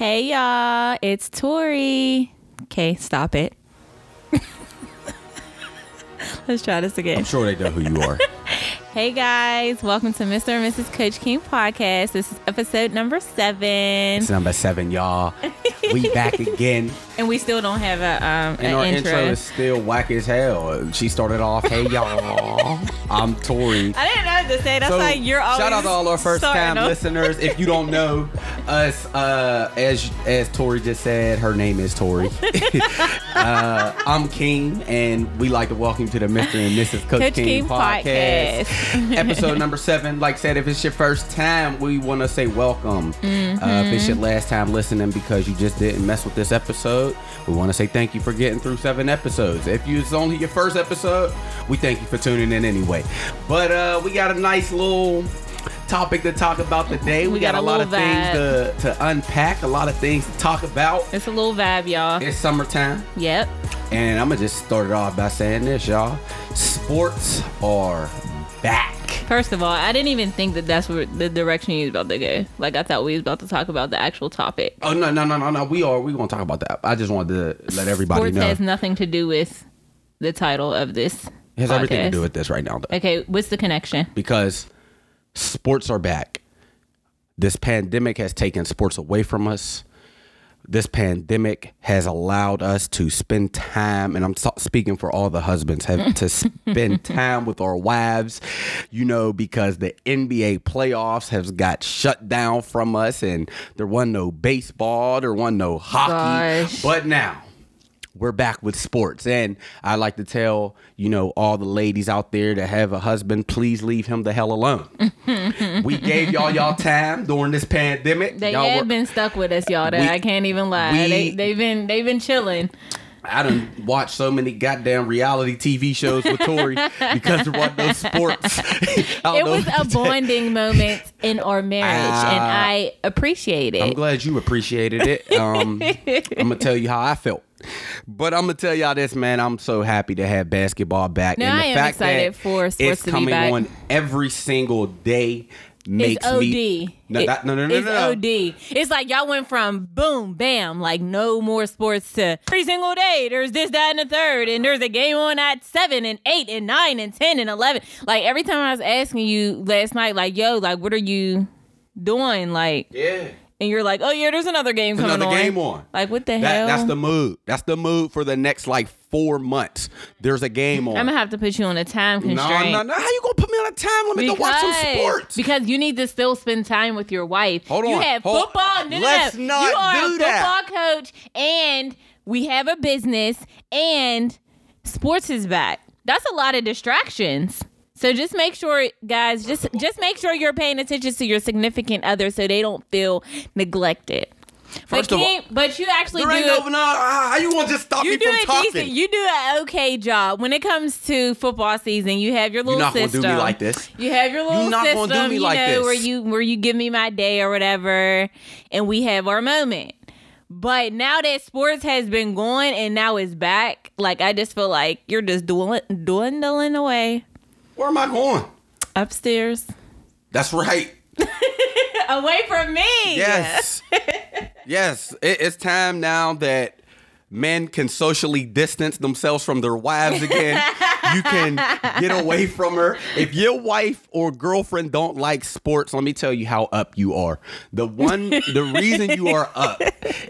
Hey y'all, it's Tori. Okay, stop it. Let's try this again. I'm sure they know who you are. Hey guys, welcome to Mr. and Mrs. Coach King podcast. This is episode number seven, It's number seven, y'all. We back again. And we still don't have a um And an our intro. intro is still whack as hell. She started off, hey y'all. I'm Tori. I didn't know what to say. That's why you're always shout out to all our first time off. listeners. If you don't know us, uh, as as Tori just said, her name is Tori. uh, I'm King, and we like to welcome you to the Mr. and Mrs. Coach, Coach King, King podcast. podcast. Episode number seven. Like I said, if it's your first time, we want to say welcome. Mm-hmm. Uh, if it's your last time listening because you just didn't mess with this episode, we want to say thank you for getting through seven episodes. If you, it's only your first episode, we thank you for tuning in anyway. But uh, we got a nice little topic to talk about today. We, We got, got a lot of little things to, to unpack, a lot of things to talk about. It's a little vibe, y'all. It's summertime. Yep. And I'm gonna just start it off by saying this, y'all. Sports are back. First of all, I didn't even think that that's where the direction you was about to go. Like I thought we was about to talk about the actual topic. Oh no no no no no! We are we gonna talk about that. I just wanted to let everybody know. Sports know has nothing to do with the title of this. it has everything to do with this right now, though, Okay, what's the connection? because sports are back. This pandemic has taken sports away from us. This pandemic has allowed us to spend time, and I'm so- speaking for all the husbands, have to spend time with our wives, you know, because the NBA playoffs have got shut down from us, and there wasn't no baseball, there wasn't no hockey. Gosh. But now, we're back with sports and i like to tell you know all the ladies out there that have a husband please leave him the hell alone we gave y'all y'all time during this pandemic They y'all have were- been stuck with us, y'all. That We- I can't even lie. we- they they've been they've been chilling. i done watched so many goddamn reality tv shows with tori because there wasn't no sports It was a bonding moment in our marriage, and Ah. I appreciate it. I'm glad you appreciated it. Um, I'm gonna tell you how I felt, but I'm gonna tell y'all this, man. I'm so happy to have basketball back, No, and the I am fact excited that for sports it's to be coming back. on every single day makes It's OD. me. No, It- that, no, no, no, it's no, no. OD. It's like y'all went from boom, bam, like no more sports to every single day. There's this, that, and the third, and there's a game on at seven and eight and nine and ten and eleven. Like every time I was asking you last night, like, yo, like, what are you doing? Like, Yeah. And you're like, oh yeah, there's another game There's coming another on. game on. Like, what the That, hell? that's the mood. That's the mood for the next like four months. There's a game on. I'm gonna have to put you on a time no, constraint. no, no. How you gonna put me on a time limit to watch some sports? Because you need to still spend time with your wife. Hold on. You have hold- football. No, no, Let's no. not you are do a that. football coach, and we have a business, and sports is back. That's a lot of distractions. So just make sure, guys, just just make sure you're paying attention to your significant other, so they don't feel neglected. First but, of all, but you actually There do ain't it- no, no, how you gonna just stop you me do from it talking? decent. You do an okay job when it comes to football season. You have your little You're not gonna do system. me like this. You have your little not system. gonna do me you like know this. where you where you give me my day or whatever, and we have our moment. But now that sports has been going and now it's back, like I just feel like you're just dwindling, dwindling away Where am I going? upstairs, That's right. away from me. Yes. yes. It, it's time now that men can socially distance themselves from their wives again. you can get away from her. If your wife or girlfriend don't like sports, let me tell you how up you are. The one the reason you are up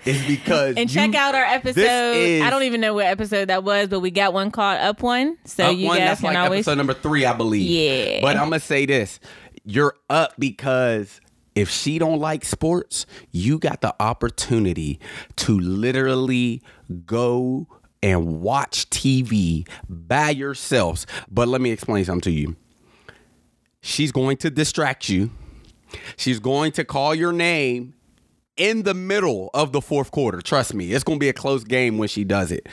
is because And you- check out our episode. is- I don't even know what episode that was, but we got one called Up One. So Up you one, guys that's can like always episode number three, I believe. Yeah. But I'm gonna say this: you're up because if she don't like sports, you got the opportunity to literally go and watch TV by yourselves. But let me explain something to you. She's going to distract you. She's going to call your name in the middle of the fourth quarter. Trust me, it's going to be a close game when she does it.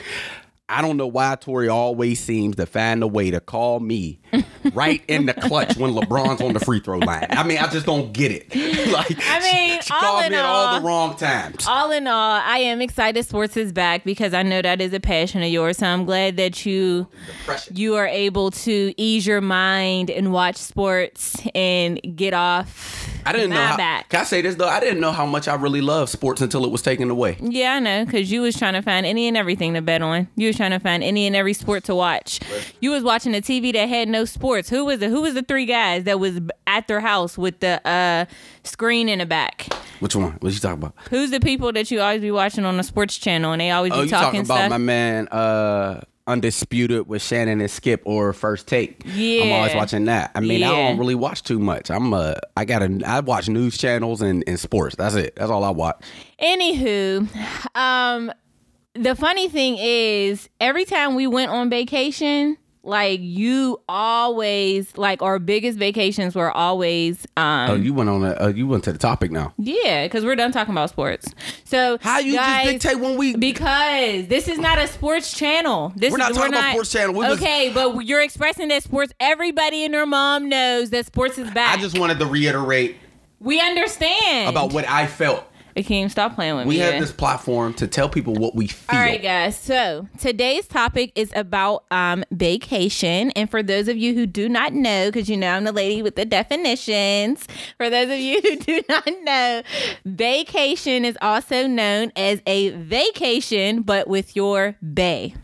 I don't know why Tori always seems to find a way to call me right in the clutch when LeBron's on the free throw line. I mean, I just don't get it. like, I mean, she all in me all all- the wrong times. all in all, I am excited sports is back because I know that is a passion of yours. So I'm glad that you Depression. you are able to ease your mind and watch sports and get off I didn't know. My How, bad. Can I say this though? I didn't know how much I really love sports until it was taken away. Yeah, I know, because you was trying to find any and everything to bet on. You was trying to find any and every sport to watch. You was watching a TV that had no sports. Who was the Who was the three guys that was at their house with the uh, screen in the back? Which one? What you talking about? Who's the people that you always be watching on the sports channel and they always be Oh, you talking, talking about stuff? my man uh Undisputed with Shannon and Skip or First Take. Yeah, I'm always watching that. I mean, I don't really watch too much. I'm a, I got to I watch news channels and, and sports. That's it. That's all I watch. Anywho, um, the funny thing is, every time we went on vacation, like you always, like our biggest vacations were always, um, Oh, you went on a uh, you went to the topic now. yeah, because we're done talking about sports. So How you guys, just dictate when we Because this is not a sports channel. This We're not is, talking about sports channel. We was- okay, but you're expressing that sports. Everybody and their mom knows that sports is back. I just wanted to reiterate we understand about what I felt. Akeem, stop playing with We me. have this platform to tell people what we feel. All right, guys. So today's topic is about um, vacation. And for those of you who do not know, because you know I'm the lady with the definitions, for those of you who do not know, vacation is also known as a vacation, but with your bay.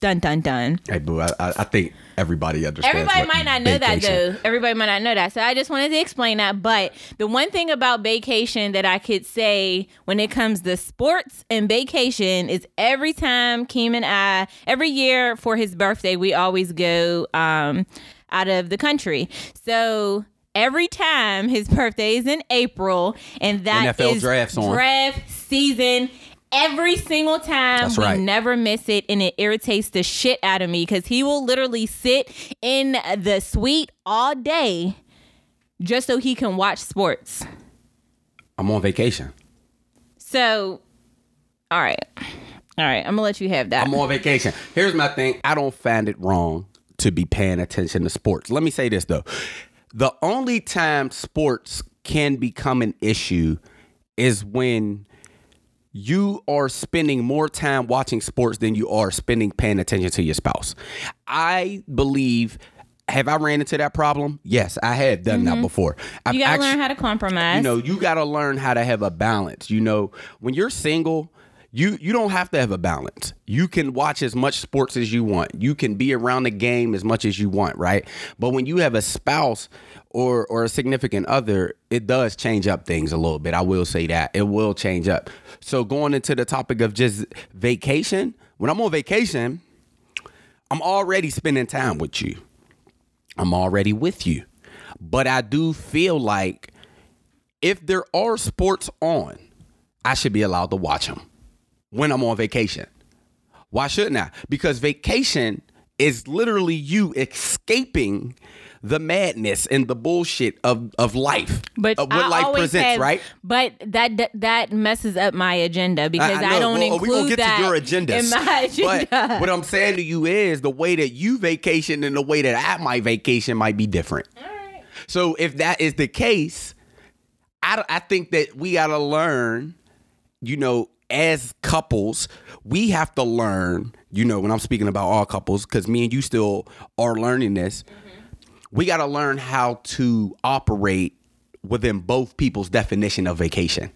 Dun dun dun. Hey, boo, I, I I think everybody understands. Everybody what might not know that though. Everybody might not know that. So I just wanted to explain that. But the one thing about vacation that I could say when it comes to sports and vacation is every time Keem and I, every year for his birthday, we always go um, out of the country. So every time his birthday is in April, and that NFL is drafts on. draft season. Every single time That's we right. never miss it and it irritates the shit out of me because he will literally sit in the suite all day just so he can watch sports. I'm on vacation. So, all right. All right. I'm going to let you have that. I'm on vacation. Here's my thing. I don't find it wrong to be paying attention to sports. Let me say this though. The only time sports can become an issue is when you are spending more time watching sports than you are spending paying attention to your spouse. I believe have I ran into that problem? Yes, I have done that before. I've Mm-hmm. you got to actu- learn how to compromise. you know you got to learn how to have a balance you know when you're single you you don't have to have a balance you can watch as much sports as you want you can be around the game as much as you want right but when you have a spouse or or a significant other it does change up things a little bit. I will say that. It will change up. So going into the topic of just vacation when i'm on vacation i'm already spending time with you. I'm already with you. But i do feel like if there are sports on, I should be allowed to watch them when I'm on vacation. Why shouldn't I? Because vacation is literally you escaping the madness and the bullshit of, of life. but of what I life presents, have- right? But that, that that messes up my agenda because I, know. don't Well, include we gonna get that to your agendas. in my agenda. But what I'm saying to you is the way that you vacation and the way that I might vacation might be different. So if that is the case, I, I think that we got to learn, you know, as couples, we have to learn, you know, when I'm speaking about all couples, because me and you still are learning this, mm-hmm. we got to learn how to operate within both people's definition of vacation.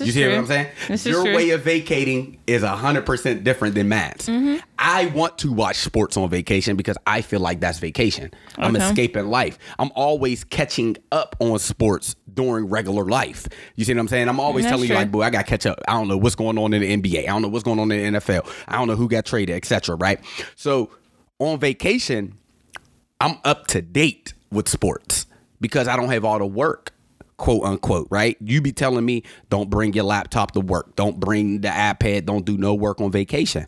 You see true. what I'm saying? This is Your true. way of vacating is hundred percent different than Matt's. Mm-hmm. I want to watch sports on vacation because I feel like that's vacation. I'm escaping life. I'm always catching up on sports during regular life. You see what I'm saying? I'm always That's telling you like, boy, I got to catch up. I don't know what's going on in the NBA. I don't know what's going on in the NFL. I don't know who got traded, etc. Right? So on vacation, I'm up to date with sports because I don't have all the work, quote unquote, right? You be telling me don't bring your laptop to work, don't bring the iPad, don't do no work on vacation.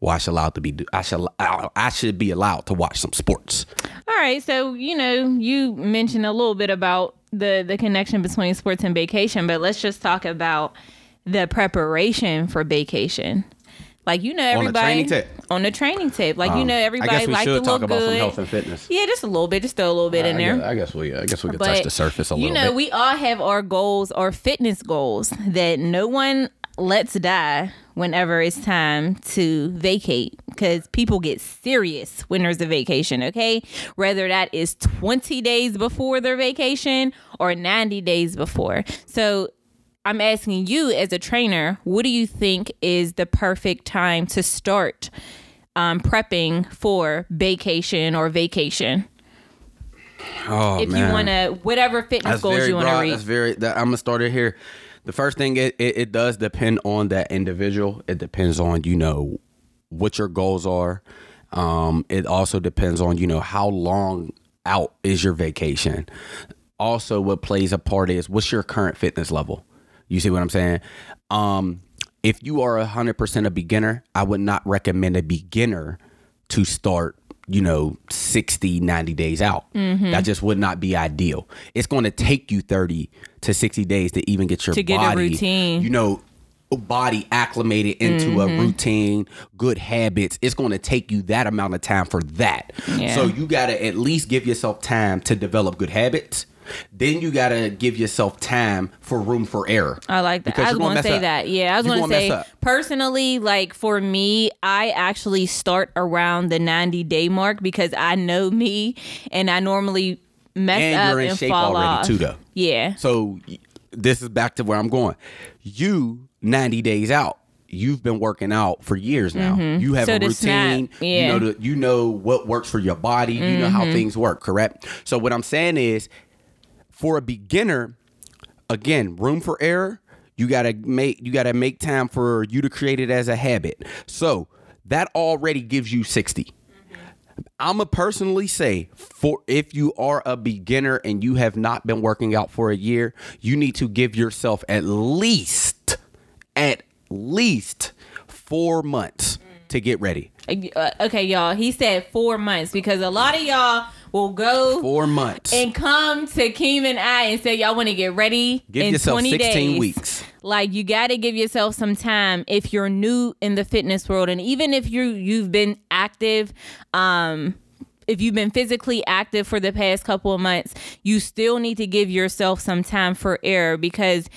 Well, I should allowed to be. I should. I should be allowed to watch some sports. All right, so you know, you mentioned a little bit about the the connection between sports and vacation, but let's just talk about the preparation for vacation. Like you know, the everybody training tip. on the training tip. Like you um, know, everybody I guess we like to should talk look about good. some health and fitness. yeah, just a little bit, just throw a little bit in I there. guess, I guess we. I guess we could But, touch the surface a little bit. you know, bit. we all have our goals, our fitness goals that no one lets die whenever it's time to vacate. because people get serious when there's a vacation, okay? Whether that is 20 days before their vacation or 90 days before. So I'm asking you as a trainer, what do you think is the perfect time to start um, prepping for vacation or vacation? Oh if man. you want to, whatever fitness That's goals you want to reach. That's very. That, I'm gonna start it here. The first thing it, it it does depend on that individual. It depends on you know what your goals are. Um, it also depends on you know how long out is your vacation. Also, what plays a part is what's your current fitness level. You see what I'm saying? Um, if you are hundred percent a beginner, I would not recommend a beginner to start you know 60 90 days out Mm-hmm. that just would not be ideal it's going to take you 30 to 60 days to even get your To get a body routine. you know body acclimated into a Mm-hmm. routine good habits it's going to take you that amount of time for that Yeah. so you got to at least give yourself time to develop good habits then you got to give yourself time for room for error I like that. Because I was gonna to say up. that. Yeah, I was going to gonna say personally, like for me, I actually start around the 90 day mark because I know me and I normally mess And up you're in and shape fall already, off. too, though. Yeah. So this is back to where I'm going. You 90 days out. You've been working out for years now. You have Mm-hmm. So a snap, routine. yeah. Mm-hmm. You know the, you know what works for your body. You know how things work, correct? So what I'm saying is for a beginner, again, room for error. You gotta make you gotta make time for you to create it as a habit. So that already gives you 60. I'ma personally say for if you are a beginner and you have not been working out for a year, you need to give yourself at least at least 4 months to get ready. Uh, okay, y'all. He said four months because a lot of y'all will go 4 months. and come to Keem and I and say y'all want to get ready Give in yourself 20 16 days. weeks. Like you got to give yourself some time if you're new in the fitness world, and even if you you've been active, um, if you've been physically active for the past couple of months, you still need to give yourself some time for error because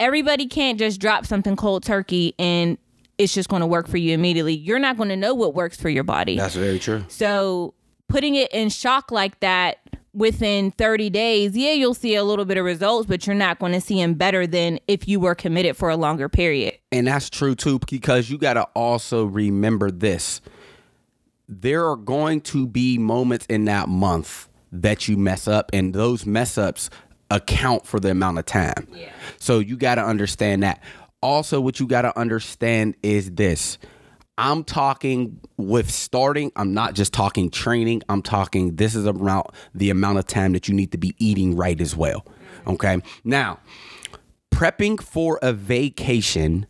everybody can't just drop something cold turkey and it's just going to work for you immediately. You're not going to know what works for your body. That's very true. So putting it in shock like that within 30 days, yeah, you'll see a little bit of results, but you're not going to see them better than if you were committed for a longer period. And that's true too, because you got to also remember this. There are going to be moments in that month that you mess up, and those mess ups account for the amount of time. Yeah. So you got to understand that. Also, what you got to understand is this. I'm talking with starting, I'm not just talking training. I'm talking this is around the amount of time that you need to be eating right as well. Okay. Now, prepping for a vacation,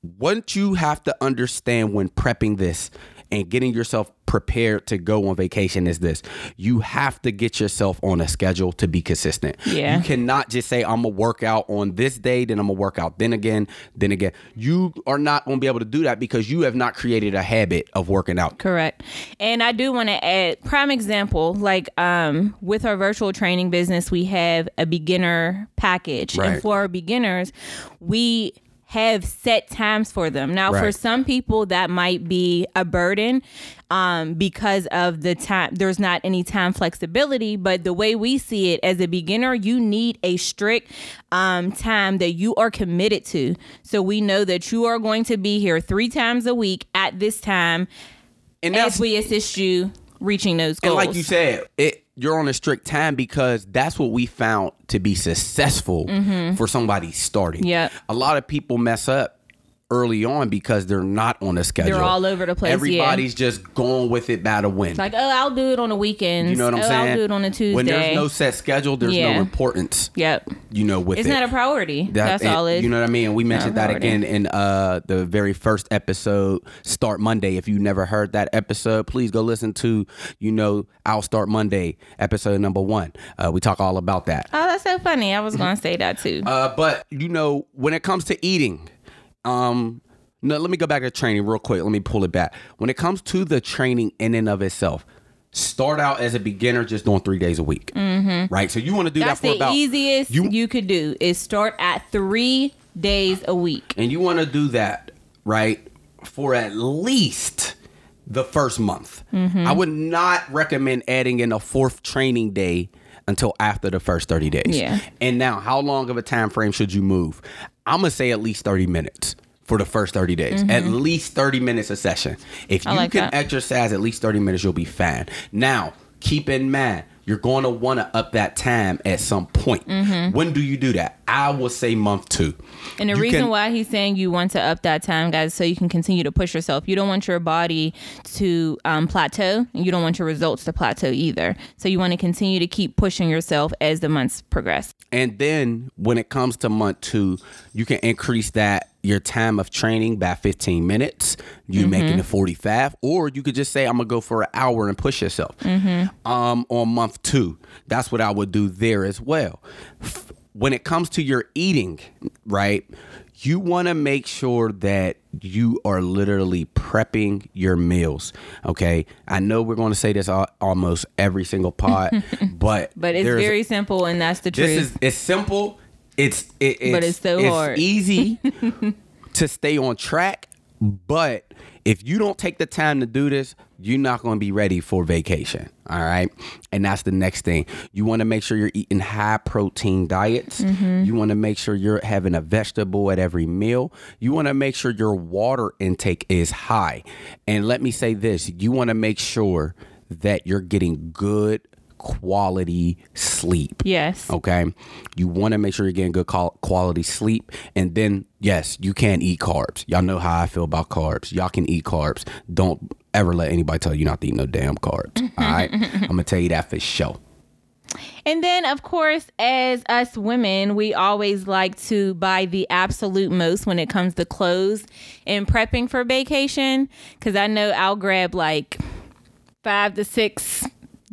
what you have to understand when prepping this and getting yourself prepared to go on vacation is this you have to get yourself on a schedule to be consistent Yeah. you cannot just say i'm gonna work out on this day then i'm gonna work out then again then again you are not gonna be able to do that because you have not created a habit of working out Correct. And I do want to add prime example like um with our virtual training business we have a beginner package Right. and for our beginners we have set times for them. Now for some people that might be a burden um because of the time there's not any time flexibility, but the way we see it as a beginner, you need a strict um time that you are committed to. So we know that you are going to be here 3 times a week at this time and as we assist you reaching those and goals. like you said it you're on a strict time because that's what we found to be successful for somebody starting Mm-hmm. A lot of people mess up early on because they're not on a schedule They're all over the place, yeah. everybody's just going with it by the wind like, oh, I'll do it on the weekends. You know what I'm oh, saying? I'll do it on a Tuesday. When there's no set schedule, there's Yeah. no importance. yep, You know, with it's it. not a priority. That- That's it- all it is. You know what I mean? We mentioned that again in uh, the very first episode, Start Monday. If you never heard that episode, please go listen to, you know, I'll Start Monday, episode number one. Uh, we talk all about that. oh, that's so funny. I was going to say that too. Uh, but you know, when it comes to eating, um, no, let me go back to training real quick. Let me pull it back. When it comes to the training in and of itself, start out as a beginner just doing three days a week, mm-hmm. right? So you want to do that's that for the about easiest you- you, could do is start at three days a week. and you want to do that right for at least the first month. I would not recommend adding in a fourth training day until after the first 30 days. Yeah. And now, how long of a time frame should you move? I'm gonna say at least 30 minutes for the first 30 days. At least 30 minutes a session. If you Mm-hmm. like can that. exercise at least 30 minutes, you'll be fine. Now, keep in mind, you're going to want to up that time at some point. Mm-hmm. When do you do that? I will say month two. And the You reason can- why he's saying you want to up that time, guys, so you can continue to push yourself. You don't want your body to um, plateau, and you don't want your results to plateau either. So you want to continue to keep pushing yourself as the months progress. And then when it comes to month two, you can increase that your time of training by 15 minutes. You making it 45, or you could just say, I'm gonna go for an hour and push yourself. Um, on month two, that's what I would do there as well. F- When it comes to your eating, right? You want to make sure that you are literally prepping your meals. Okay, I know we're going to say this al- almost every single pod, but But it's very simple, and that's the truth. this is it's simple. It's it, it's But it's so hard. easy to stay on track, but if you don't take the time to do this, you're not going to be ready for vacation. All right, and that's the next thing. You want to make sure you're eating high protein diets. Mm-hmm. You want to make sure you're having a vegetable at every meal. You want to make sure your water intake is high. And let me say this: you want to make sure that you're getting good quality sleep. yes. Okay. You want to make sure you're getting good quality sleep. And then, yes, you can eat carbs. Y'all know how I feel about carbs. Y'all can eat carbs. Don't ever let anybody tell you not to eat no damn carbs. All right. I'm going to tell you that for sure. And then, of course, as us women, we always like to buy the absolute most when it comes to clothes and prepping for vacation. Because I know I'll grab like five to six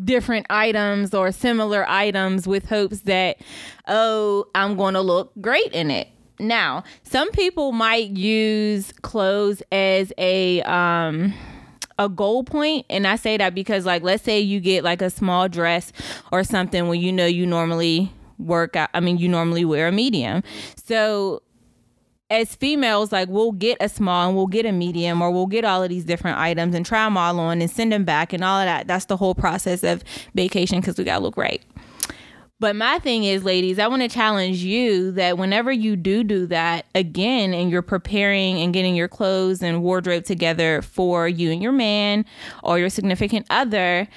different items or similar items with hopes that, oh, I'm going to look great in it. Now, some people might use clothes as a, um, a goal point and i say that because like let's say you get like a small dress or something when you know you normally work out i mean you normally wear a medium so as females like we'll get a small and we'll get a medium or we'll get all of these different items and try them all on and send them back and all of that. That's the whole process of vacation because we gotta look right. But my thing is, ladies, I want to challenge you that whenever you do do that again and you're preparing and getting your clothes and wardrobe together for you and your man or your significant other,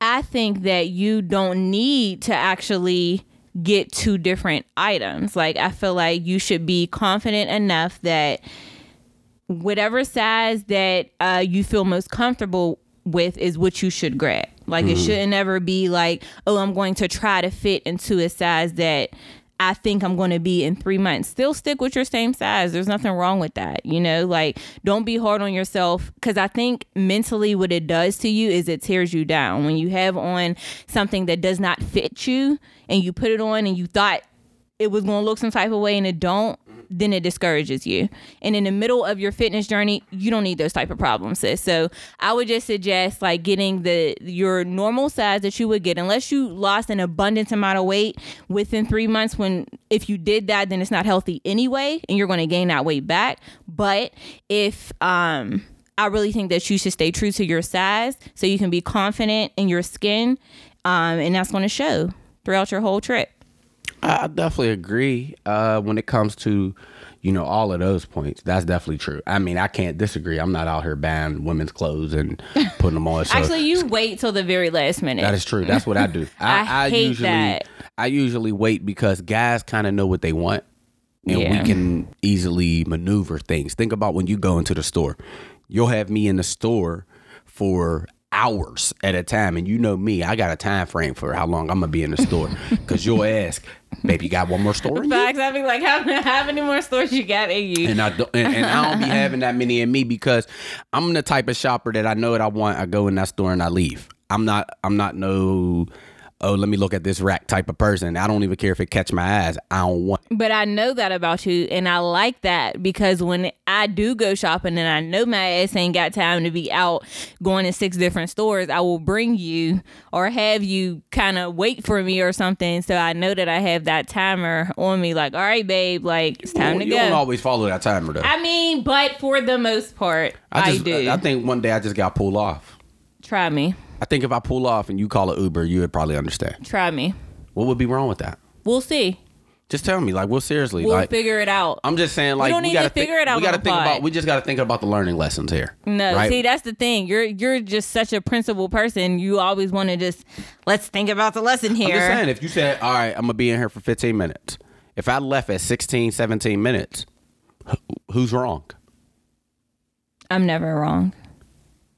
I think that you don't need to actually get two different items. Like, I feel like you should be confident enough that whatever size that uh, you feel most comfortable with is what you should grab. Like it shouldn't ever be like, oh, I'm going to try to fit into a size that I think I'm going to be in three months. Still stick with your same size. There's nothing wrong with that. You know, like don't be hard on yourself because I think mentally what it does to you is it tears you down. When you have on something that does not fit you and you put it on and you thought it was going to look some type of way and it don't then it discourages you. And in the middle of your fitness journey you don't need those type of problems sis. So i would just suggest like getting the your normal size that you would get. Unless you lost an abundant amount of weight within three months when if you did that then it's not healthy anyway and you're going to gain that weight back. But if um I really think that you should stay true to your size so you can be confident in your skin, um, and that's going to show throughout your whole trip. I I definitely agree. Uh, when it comes to, you know, all of those points, that's definitely true. I mean, I can't disagree. I'm not out here buying women's clothes and putting them on. So Actually, you wait till the very last minute. that is true. That's what I do. I hate usually, that. I usually wait because guys kind of know what they want, and Yeah. we can easily maneuver things. Think about when you go into the store. You'll have me in the store for hours at a time, and you know me. I got a time frame for how long I'm gonna be in the store because you'll ask, "Baby, you got one more store?" in you?" Facts. I be like, how, how many more stores you got in you? and I don't, and, and I don't be having that many in me because I'm the type of shopper that I know what I want. I go in that store and I leave. I'm not. I'm not no oh, let me look at this rack type of person. I don't even care if it catch my eyes. I don't want. But I know that about you, and I like that because when I do go shopping and I know my ass ain't got time to be out going to six different stores, I will bring you or have you kind of wait for me or something, so I know that I have that timer on me. Like, all right, babe, like it's time Well, to you go. don't always follow that timer though. I mean, but for the most part, I, I just, do. I think one day I just got pulled off. Try me. I think if I pull off and you call it Uber, you would probably understand. Try me. What would be wrong with that? We'll see. Just tell me, like, well, seriously, We'll like, figure it out. I'm just saying, like, don't need gotta to figure it out We gotta think pod. about. We just gotta think about the learning lessons here. No, right? see that's the thing. You're you're just such a principled person. You always want to just let's think about the lesson here. I'm just saying, if you said, all right, I'm gonna be in here for 15 minutes. If I left at 16, 17 minutes, who's wrong? I'm never wrong.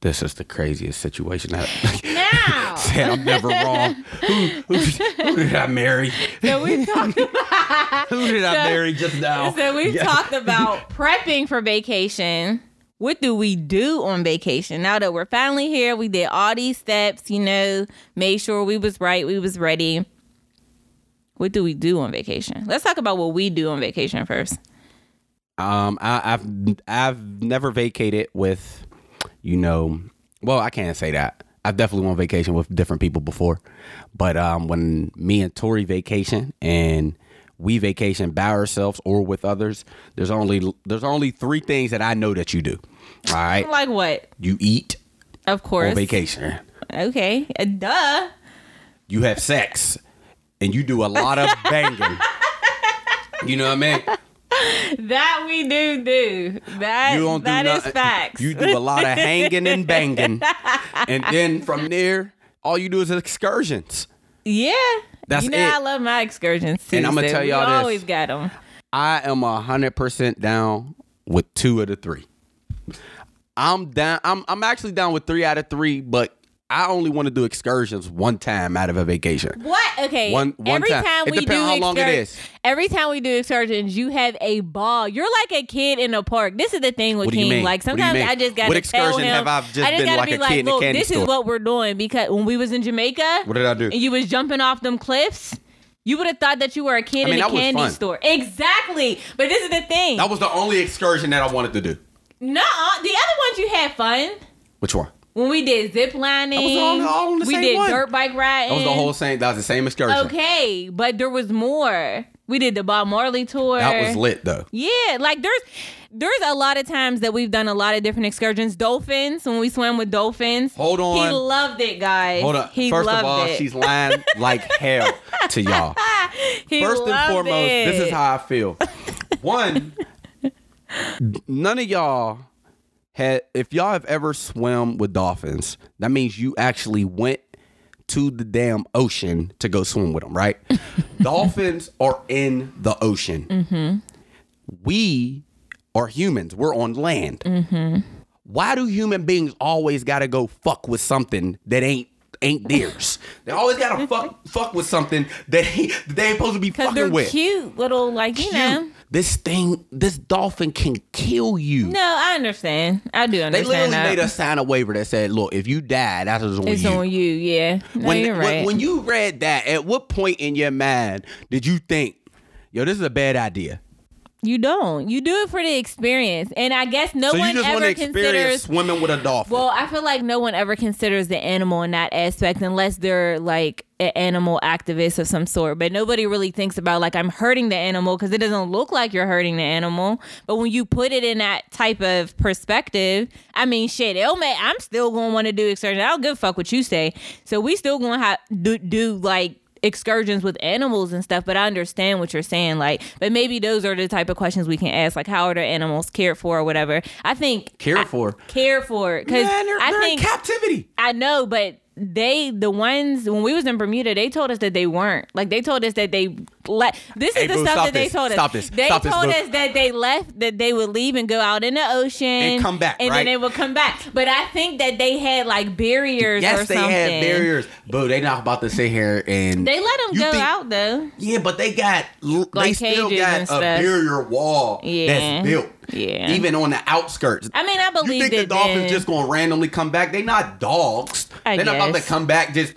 This is the craziest situation. That Now, said I'm never wrong. Who, who, who did I marry? so we talked. Who did I marry just now? So we Yeah. talked about prepping for vacation. What do we do on vacation? Now that we're finally here, we did all these steps. You know, made sure we was right, we was ready. What do we do on vacation? Let's talk about what we do on vacation first. Um, I, I've I've never vacated with, you know, well, I can't say that. I've definitely went on vacation with different people before, but um, when me and Tori vacation and we vacation by ourselves or with others, there's only there's only three things that I know that you do. All right, Like what? you eat Of course. on vacation, Okay. Uh, duh. you have sex, and you do a lot of banging. You know what I mean? That we do do. That You don't do that is nothing. facts. You do a lot of hanging and banging, and then from there, all you do is excursions. yeah. That's you know it. I love my excursions too. And I'ma so tell y'all this. I always got them. I am a hundred percent down with two of the three. I'm down. I'm I'm actually down with three out of three, but I only want to do excursions one time out of a vacation. What? Okay. One- one every time. time, It we do how long it excur- Every time we do excursions, you have a ball. You're like a kid in a park. This is the thing with What King. Like What do you sometimes? I just got to tell excursion him. have I just I just gotta like be a like, kid in a look, this store?" is what we're doing because when we was in Jamaica, What did I do? and you was jumping off them cliffs. You would have thought that you were a kid I mean, in a candy store. Exactly. But this is the thing. That was the only excursion that I wanted to do. no, the other ones you had fun. Which one? When we did zip lining, was all- all on the we same did one. dirt bike riding. That was the whole same. That was the same excursion. Okay, but there was more. We did the Bob Marley tour. That was lit though. Yeah, like there's there's a lot of times that we've done a lot of different excursions. Dolphins, when we swam with dolphins. Hold on. He loved it, guys. Hold on. He First loved of all, it. she's lying like hell to y'all. He First and foremost, it. this is how I feel. One, none of y'all had, if y'all have ever swam with dolphins, that means you actually went to the damn ocean to go swim with them, right? dolphins are in the ocean. Mm-hmm. We are humans. We're on land. Mm-hmm. Why do human beings always got to go fuck with something that ain't ain't theirs? They always got to fuck fuck with something that ain't, that they ain't supposed to be fucking they're with. cute little, like, you know. This thing, this dolphin can kill you. No, I understand. I do understand. They literally that. made us sign a waiver that said, "Look, if you die, that is on it's you." on you, yeah. No, when, you're when- when you read that, at what point in your mind did you think, "Yo, this is a bad idea"? You don't. You do it for the experience. And I guess no so one just ever considers swimming with a dolphin? Well, I feel like no one ever considers the animal in that aspect unless they're like an animal activist of some sort. But nobody really thinks about like I'm hurting the animal because it doesn't look like you're hurting the animal. But when you put it in that type of perspective, I mean, shit, it'll make, I'm still gonna want to do excursions. I don't give a fuck what you say. So we still gonna have do do like excursions with animals and stuff but i understand what you're saying like but maybe those are the type of questions we can ask like how are the animals cared for or whatever i think Cared I- for? cared for because i they're think in captivity. I know, but they the ones when we was in Bermuda, they told us that they weren't. Like they told us that they let this is Hey, the boo, stuff that they this. told us. Stop this. They Stop told boo. us that they left that they would leave and go out in the ocean And come back, and right? then they would come back. But I think that they had like barriers or Yes, they something. had barriers, boo. They not about to sit here and They let them go think- out though. Yeah, but they got they still got a barrier wall Yeah. that's built. Yeah. Even on the outskirts. I mean, I believe You think the that dolphins then. just gonna randomly come back? They not dogs. I They're not about to come back just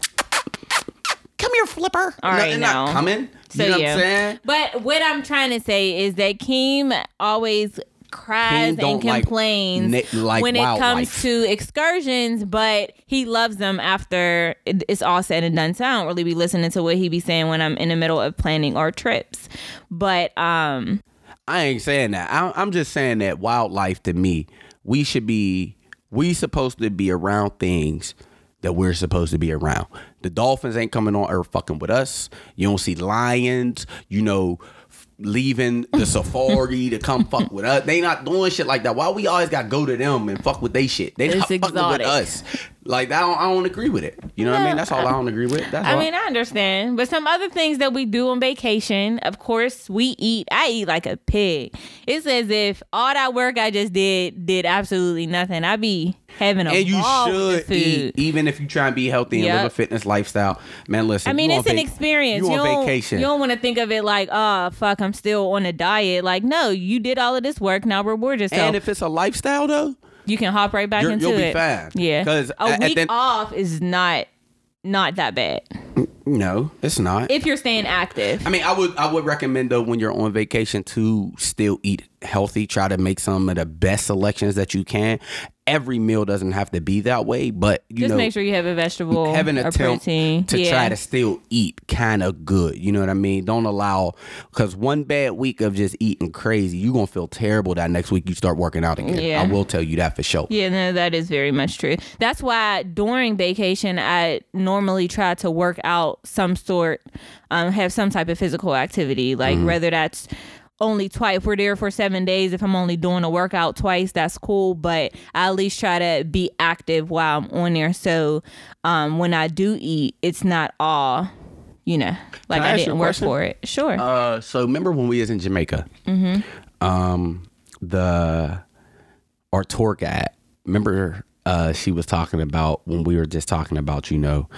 come here, Flipper. All no, right, they're now. not coming. So you know yeah. what I'm saying? But what I'm trying to say is that Keem always cries and like complains na- like when it comes to excursions, but he loves them after it's all said and done. So I don't really be listening to what he be saying when I'm in the middle of planning our trips. But um, I ain't saying that. I, I'm just saying that wildlife to me, we should be, we supposed to be around things that we're supposed to be around. The dolphins ain't coming on earth fucking with us. You don't see lions, you know, f- leaving the safari to come fuck with us. They not doing shit like that. Why we always got to go to them and fuck with they shit? They It's not fucking with us. Like I don't, I don't agree with it. You know what I mean? That's all I don't agree with. That's I all. mean, I understand. But some other things that we do on vacation, of course, we eat. I eat like a pig. It's as if all that work I just did did absolutely nothing. I be having a and you should eat, even if you try and be healthy and live a fitness lifestyle. Man, listen. I mean, you it's an vac- experience. You on vacation. You don't want to think of it like, oh, fuck, I'm still on a diet. Like, no, you did all of this work. Now reward yourself. and if it's a lifestyle though, you can hop right back You're- into you'll be it. fine. Yeah, 'Cause a week off is not not that bad no, it's not. if you're staying active. I mean, I would I would recommend though when you're on vacation to still eat healthy. Try to make some of the best selections that you can. Every meal doesn't have to be that way, but you Just know, make sure you have a vegetable have an attempt protein. to yeah. try to still eat kind of good. You know what I mean? Don't allow because one bad week of just eating crazy, you're gonna feel terrible that next week you start working out again. Yeah. I will tell you that for sure. Yeah, no, that is very much true. That's why during vacation, I normally try to work out some sort, um, have some type of physical activity, like Mm-hmm. whether that's only twice. If we're there for seven days, if I'm only doing a workout twice, that's cool. But I at least try to be active while I'm on there. So um, when I do eat, it's not all, you know, like I I, didn't work question? for it. Sure. Uh, so remember when we was in Jamaica? Mm-hmm. Um, the our tour guide. Remember, uh, she was talking about when we were just talking about you know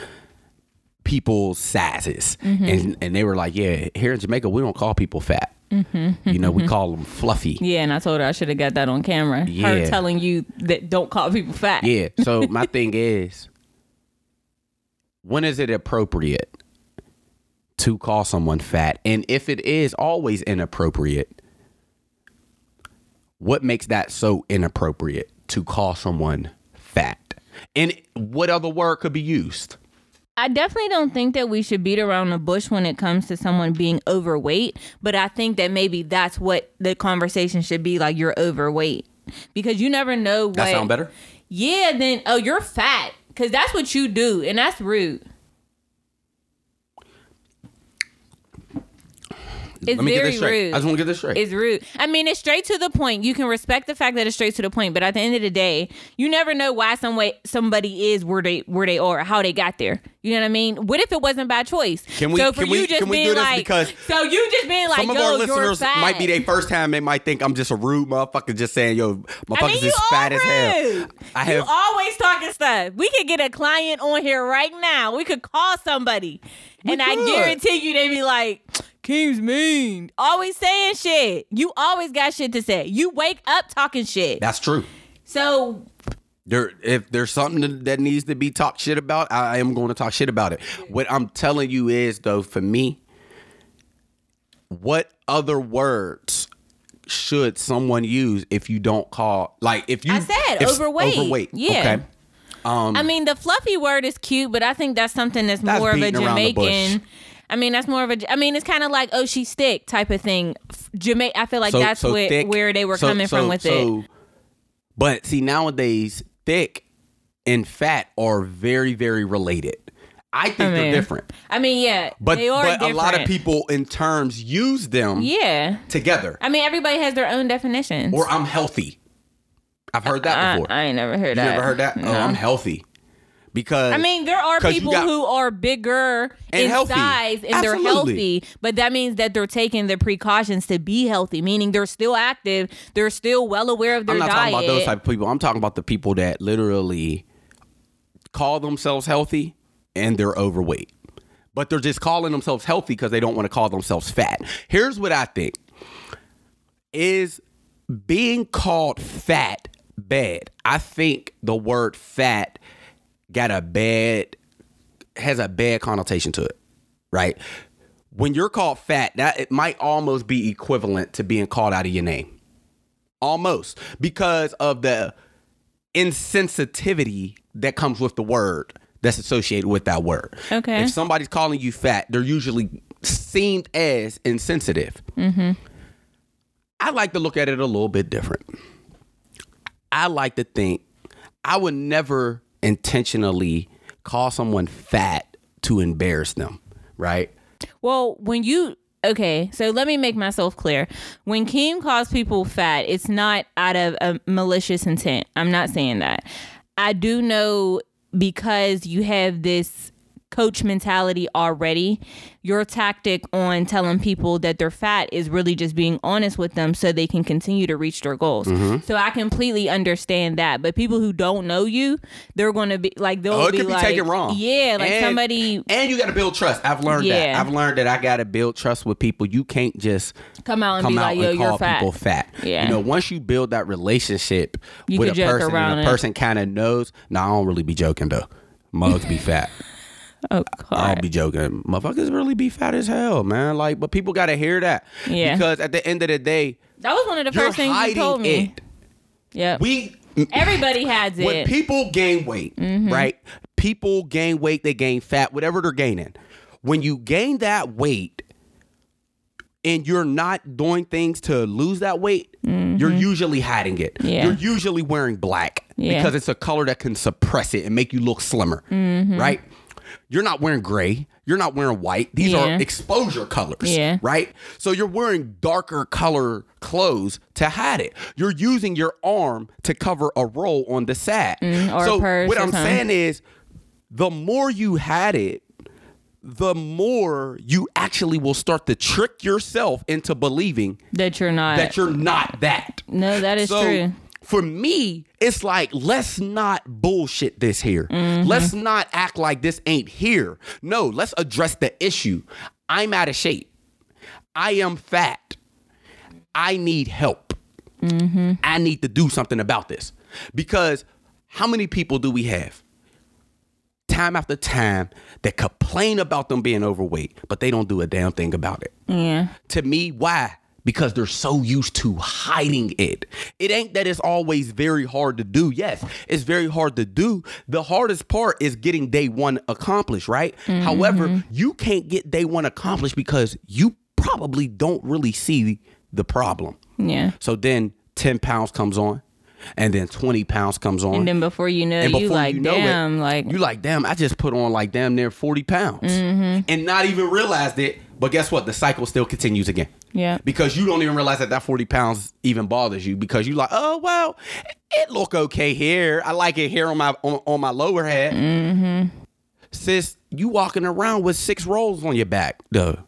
people's sizes, and and they were like, yeah, here in Jamaica we don't call people fat. Mm-hmm. You know, we mm-hmm. call them fluffy. yeah, and I told her I should have got that on camera. Yeah. Her telling you that don't call people fat. Yeah. So my thing is, when is it appropriate to call someone fat? And if it is always inappropriate, what makes that so inappropriate to call someone fat? And what other word could be used? I definitely don't think that we should beat around the bush when it comes to someone being overweight, but I think that maybe that's what the conversation should be like you're overweight. Because you never know what That sound better? Yeah, then oh you're fat cuz that's what you do and that's rude. It's Let me get very this straight. rude. I just want to get this straight. It's rude. I mean, it's straight to the point. You can respect the fact that it's straight to the point, but at the end of the day, you never know why some way somebody is where they where they are, how they got there. You know what I mean? What if it wasn't by choice? Can we- So for can you we- just can we being do this? like, Because so you just being like, Some of yo, our you're listeners fat. might be their first time. They might think I'm just a rude motherfucker, just saying, "Yo, motherfuckers I mean, you is fat are as hell." rude. I you have always talking stuff. We could get a client on here right now. We could call somebody, and I could. guarantee you they'd be like, "King's mean." Always saying shit. You always got shit to say. You wake up talking shit. that's true. So There, if there's something that- that needs to be talked shit about, I am going to talk shit about it. What I'm telling you is, though, for me, what other words should someone use if you don't call like if you I said if- overweight. overweight Yeah. okay um I mean, the fluffy word is cute, but I think that's something that's, That's more of a beating the bush. Jamaican. I mean, that's more of a. I mean, it's kind of like oh, she's thick type of thing. Jamaica. I feel like so- that's so what, thick- where they were so- coming from with it. but see nowadays thick and fat are very very related i think I they're different I mean, yeah, but they are but a lot of people in terms use them Yeah, together I mean, everybody has their own definitions. or i'm healthy i've heard that I, before I ain't never heard you that. never heard that oh, No. oh i'm healthy because I mean, there are people got- who are bigger in healthy. size and they're healthy, but that means that they're taking the precautions to be healthy, meaning they're still active, they're still well aware of their diet. I'm not diet. talking about those type of people. I'm talking about the people that literally call themselves healthy and they're overweight. But they're just calling themselves healthy because they don't want to call themselves fat. Here's what I think is being called fat bad. I think the word fat got a bad has a bad connotation to it. right? When you're called fat, that it might almost be equivalent to being called out of your name. Almost because of the insensitivity that comes with the word that's associated with that word. Okay. If somebody's calling you fat, they're usually seen as insensitive. Hmm. I like to look at it a little bit different. I like to think I would never intentionally call someone fat to embarrass them, right? Well, when you okay, so let me make myself clear. When Keem calls people fat, it's not out of a malicious intent. I'm not saying that. I do know because you have this coach mentality already, your tactic on telling people that they're fat is really just being honest with them so they can continue to reach their goals. Mm-hmm. So I completely understand that. But people who don't know you, they're going to be like they'll Oh, it be could be like, taken wrong. Yeah, like And- somebody And you got to build trust. I've learned that. I've learned that I got to build trust with people. You can't just come out and come be out like, "Yo, and you're call fat." people fat. Yeah. You know, once you build that relationship You with a person and a person kind of knows, nah, I don't really be joking though. Mugs be fat. Oh I God. don't be joking. Motherfuckers really be fat as hell, man. Like, but people got to hear that. Yeah. Because at the end of the day, That was one of the first things you told me. Yeah. We Everybody has it. when people gain weight, Mm-hmm. right? People gain weight, they gain fat, whatever they're gaining. When you gain that weight and you're not doing things to lose that weight, you're usually hiding it. Mm-hmm. Yeah. You're usually wearing black Yeah. because it's a color that can suppress it and make you look slimmer, Mm-hmm. right? You're not wearing gray. You're not wearing white. These Yeah. are exposure colors, Yeah. right? So you're wearing darker color clothes to hide it. You're using your arm to cover a roll on the side. Mm, so purse what I'm saying is, the more you had it, the more you actually will start to trick yourself into believing that you're not. that you're not that. no, that is So true. For me, it's like let's not bullshit this here. Mm-hmm. Let's not act like this ain't here. No, let's address the issue. I'm out of shape. I am fat. I need help. Mm-hmm. I need to do something about this. Because how many people do we have? Time after time that complain about them being overweight, but they don't do a damn thing about it Yeah. to me why because they're so used to hiding it it ain't that it's always very hard to do yes it's very hard to do the hardest part is getting day one accomplished right however you can't get day one accomplished because you probably don't really see the problem Yeah. so then 10 pounds comes on and then 20 pounds comes on And then before you know, and you like, you know damn, it, like, you like, damn, I just put on like damn near 40 pounds Mm-hmm. and not even realized it. But guess what? The cycle still continues again. Yeah. Because you don't even realize that that 40 pounds even bothers you because you like, oh, well, it look okay here. I like it here on my on, on my lower head. Mm-hmm. Sis, you walking around with six rolls on your back, though.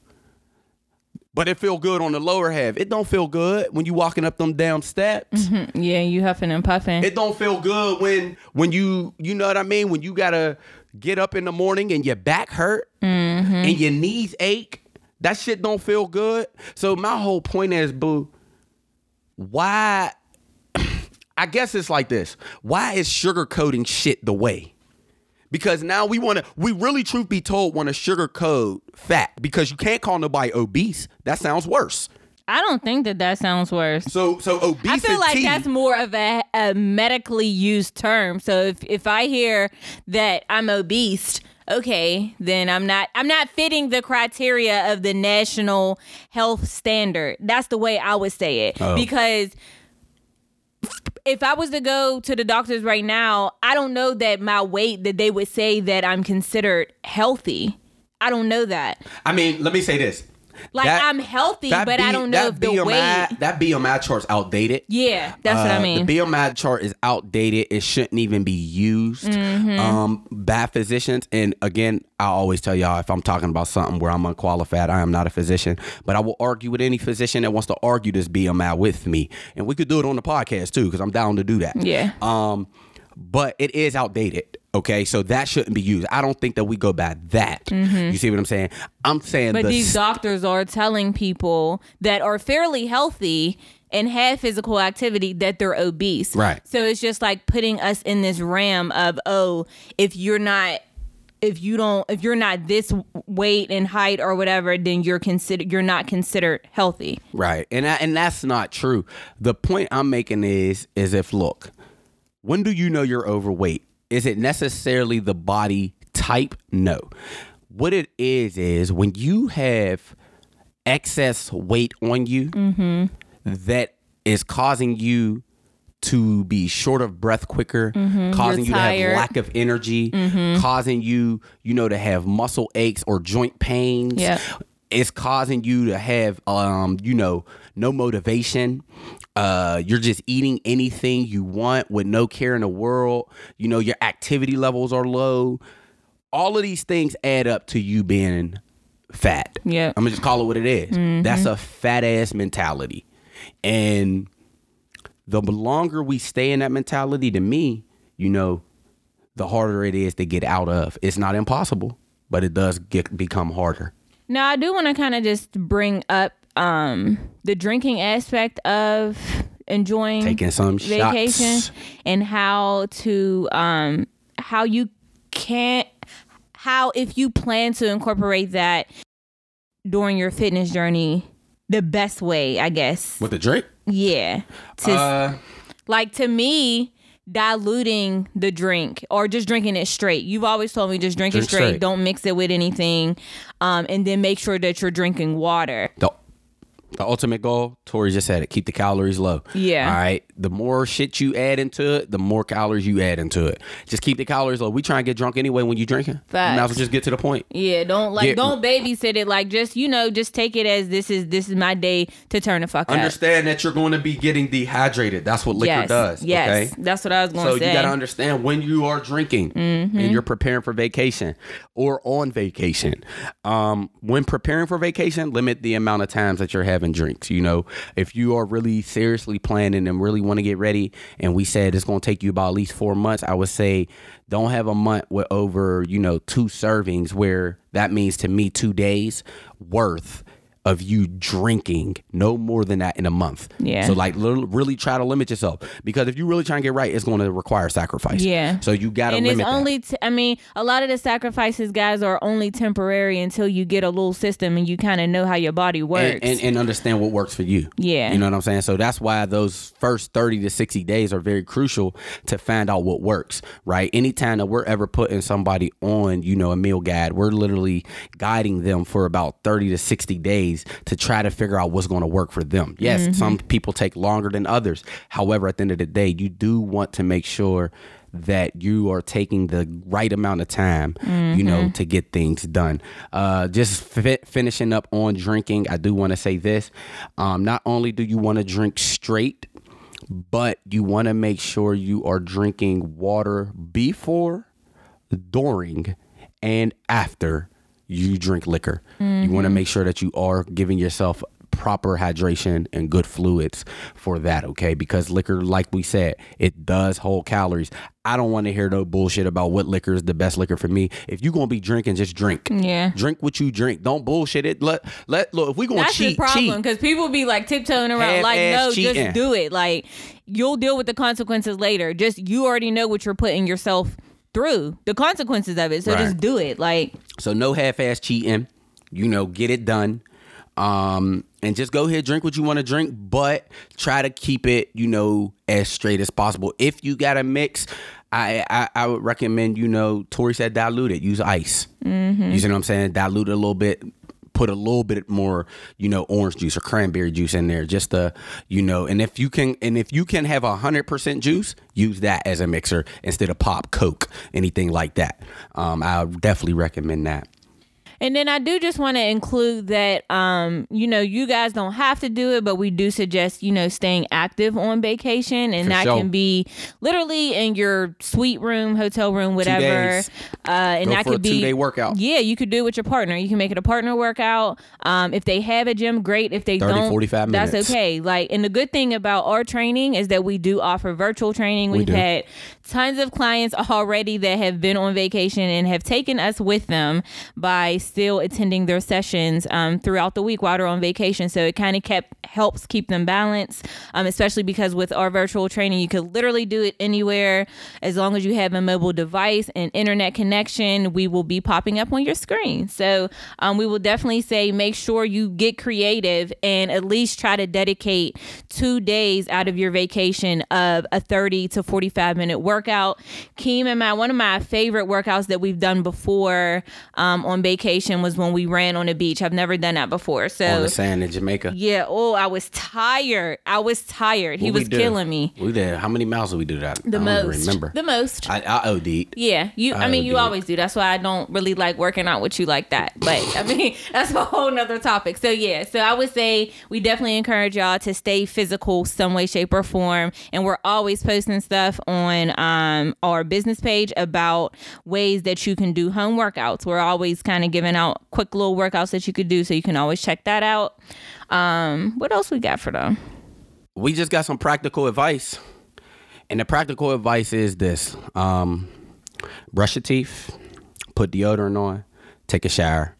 But it feel good on the lower half. It don't feel good when you walking up them damn steps. Mm-hmm. yeah, you huffing and puffing. It don't feel good when when you you know what I mean when you gotta get up in the morning and your back hurt and your knees ache. That shit don't feel good. So my whole point is, boo, why? I guess it's like this. Why is sugarcoating shit the way? Because now we want to, we really, truth be told, want to sugarcoat fat because you can't call nobody obese. That sounds worse. I don't think that that sounds worse. So, so obese. I feel like that's more of a, a medically used term. So if, if I hear that I'm obese, okay, then I'm not I'm not fitting the criteria of the national health standard. That's the way I would say it. Oh. Because if I was to go to the doctors right now, I don't know that my weight that they would say that I'm considered healthy. I don't know that. I mean, let me say this. Like That- I'm healthy, but I B- don't know if the BMI weight. that BMI chart's outdated. Yeah, that's what I Uh, mean. The BMI chart is outdated. It shouldn't even be used Mm-hmm. um, by physicians. And again, I always tell y'all if I'm talking about something where I'm unqualified, I am not a physician. But I will argue with any physician that wants to argue this BMI with me, and we could do it on the podcast too, because I'm down to do that. Yeah. Um, but it is outdated. Okay, so that shouldn't be used. I don't think that we go by that. You see what I'm saying? I'm saying Mm-hmm. But the these s- doctors are telling people that are fairly healthy and have physical activity that they're obese. Right. So it's just like putting us in this ram of, oh, if you're not if you don't if you're not this weight and height or whatever, then you're considered you're not considered healthy. Right. And I, and that's not true. The point I'm making is is if look, when do you know you're overweight? Is it necessarily the body type? No. What it is is when you have excess weight on you Mm-hmm. that is causing you to be short of breath quicker, causing Mm-hmm. You're you to tired. Mm-hmm. have lack of energy, causing you, you know, to have muscle aches or joint pains. Yep. It's causing you to have, um, you know, no motivation. Uh, you're just eating anything you want with no care in the world. You know, your activity levels are low. All of these things add up to you being fat. Yeah. I'm gonna just call it what it is. That's a fat ass mentality. And the longer we stay in that mentality, to me, you know, the harder it is to get out of. It's not impossible, but it does get become harder. Now I do want to kind of just bring up um the drinking aspect of enjoying Taking some vacation shots. and how to um how you can't how if you plan to incorporate that during your fitness journey the best way i guess With the drink? yeah to Uh like to me diluting the drink or just drinking it straight you've always told me just drink, Drink it straight. straight. don't mix it with anything um and then make sure that you're drinking water the the ultimate goal, Tori just said it, keep the calories low. Yeah. All right. The more shit you add into it, the more calories you add into it. Just keep the calories low. We try and get drunk anyway when you're drinking. You might as well just get to the point. Yeah, don't like Get- don't babysit it. Like just you know, just take it as this is this is my day to turn the fuck up. Understand that you're going to be getting dehydrated. That's what liquor yes, does. Yes, Okay. that's what I was going So to say. So you got to understand when you are drinking Mm-hmm. and you're preparing for vacation or on vacation. Um, when preparing for vacation, limit the amount of times that you're having drinks. You know, if you are really seriously planning and really want to get ready, and we said it's going to take you about at least four months, I would say don't have a month with over you know two servings, where that means to me two days worth of you drinking no more than that in a month. Yeah. So like li- really try to limit yourself because if you really try and get right, it's going to require sacrifice. Yeah. So you got to and it's only t- I mean, a lot of the sacrifices guys are only temporary until you get a little system and you kind of know how your body works. and, and, and understand what works for you. Yeah. You know what I'm saying? So that's why those first 30 to 60 days are very crucial to find out what works, right? Anytime that we're ever putting somebody on, you know, a meal guide, we're literally guiding them for about 30 to 60 days to try to figure out what's going to work for them. Yes, Mm-hmm. some people take longer than others. However, at the end of the day, you do want to make sure that you are taking the right amount of time, you Mm-hmm. know, to get things done. Uh, just fi- finishing up on drinking, I do want to say this. Um, not only do you want to drink straight, but you want to make sure you are drinking water before, during, and after you drink liquor. You want to mm-hmm. make sure that you are giving yourself proper hydration and good fluids for that, okay? Because liquor, like we said, it does hold calories. I don't want to hear no bullshit about what liquor is the best liquor for me. If you're gonna be drinking, just drink. Yeah. Drink what you drink. Don't bullshit it. Let let look if we gonna That's cheat, That's the problem because people be like tiptoeing around, like Half-ass no, cheating. just do it. Like you'll deal with the consequences later. Just you already know what you're putting yourself through, the consequences of it. So Right. just do it. Like So no half-ass cheating. You know, get it done. Um, and just go ahead, drink what you want to drink, but try to keep it, you know, as straight as possible. If you got a mix, I, I I would recommend, you know, Tori said dilute it. Use ice. You see what I'm saying? Dilute it a little bit. Put a little bit more, you know, orange juice or cranberry juice in there, just to, you know, and if you can, and if you can have a hundred percent juice, use that as a mixer instead of pop, Coke, anything like that. Um, I definitely recommend that. And then I do just want to include that, um, you know, you guys don't have to do it, but we do suggest, you know, staying active on vacation. And For that sure. can be literally in your suite room, hotel room, whatever. Uh, and Go that a could be two-day workout. Yeah, you could do it with your partner. You can make it a partner workout. Um, if they have a gym, great. If they 30, don't, 45 minutes. that's okay. Like, and the good thing about our training is that we do offer virtual training. We've do. had tons of clients already that have been on vacation and have taken us with them by still attending their sessions um, throughout the week while they're on vacation. So it kind of kept helps keep them balanced, um, especially because with our virtual training, you could literally do it anywhere as long as you have a mobile device and internet connection. We will be popping up on your screen. So um, we will definitely say make sure you get creative and at least try to dedicate two days out of your vacation of a 30 to 45 minute workout. Keem and my one of my favorite workouts that we've done before um, on vacation was when we ran on the beach. I've never done that before. So on the sand in Jamaica. Yeah. Oh, I was tired. I was tired. He What we was do? killing me. We did. How many miles did we do that? The I most. remember. The most. I, I OD'd. Yeah, you. I, I mean, you always do. That's why I don't really like working out with you like that. But I mean, that's a whole nother topic. So yeah, so I would say we definitely encourage y'all to stay physical, some way, shape, or form. And we're always posting stuff on um, our business page about ways that you can do home workouts. We're always kind of giving out quick little workouts that you could do, so you can always check that out. Um, what else we got for them? we just got some practical advice. And the practical advice is this um, brush your teeth, put deodorant on, take a shower,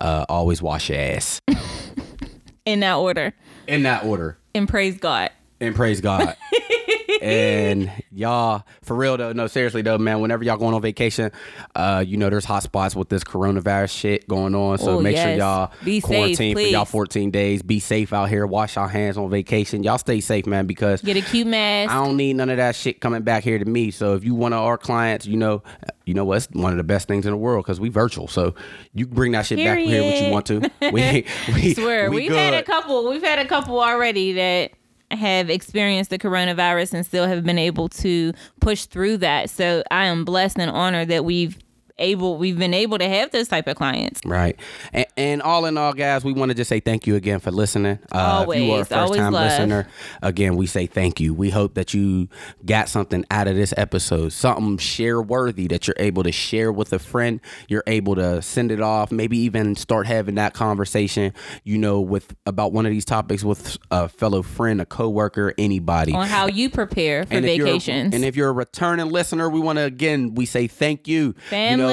uh, always wash your ass. In that order. In that order. And praise God. And praise God. and y'all, for real though, no, seriously though, man, whenever y'all going on vacation, uh, you know, there's hot spots with this coronavirus shit going on. So Oh, make sure y'all Be safe, quarantine for y'all 14 days. Be safe out here. Wash your hands on vacation. Y'all stay safe, man, because Get a cute mask. I don't need none of that shit coming back here to me. So if you one of our clients, you know, you know what's one of the best things in the world because we virtual. So you can bring that shit back here what you want to. We, we swear we we've had a couple we've had a couple already that have experienced the coronavirus and still have been able to push through that. So i am blessed and honored that we've able we've been able to have those type of clients Right. And, and all in all, guys, we want to just say thank you again for listening. Uh, if you are a Always, first always time listener, again, we say thank you. We hope that you got something out of this episode, something share worthy that you're able to share with a friend. You're able to send it off, maybe even start having that conversation, you know, with about one of these topics with a fellow friend, a coworker, anybody. on how you prepare for if you're- vacations and if you're a returning listener, we want to again we say thank you. You Family.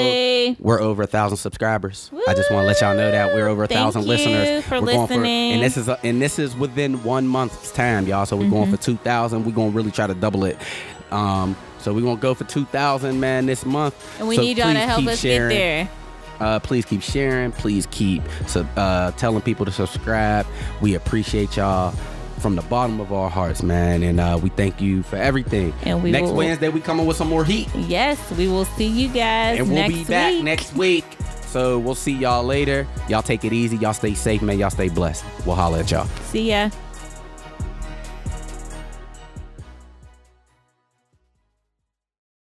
We're over a thousand subscribers. I just want to let y'all know that we're over a Thank thousand listeners. for we're going listening. and this is a, and this is within one month's time, y'all. So we're going Mm-hmm. for two thousand. We're going to really try to double it. Um, so we're gonna go for two thousand, man, this month. and we So need y'all to help us sharing. get there Uh, please keep sharing. Please keep uh, telling people to subscribe. We appreciate y'all from the bottom of our hearts, man. And uh, we thank you for everything. And we next will- Wednesday we coming with some more heat, yes we will see you guys and we'll be back week. next week. So we'll see y'all later. Y'all take it easy. Y'all stay safe, man. Y'all stay blessed. We'll holler at y'all. see ya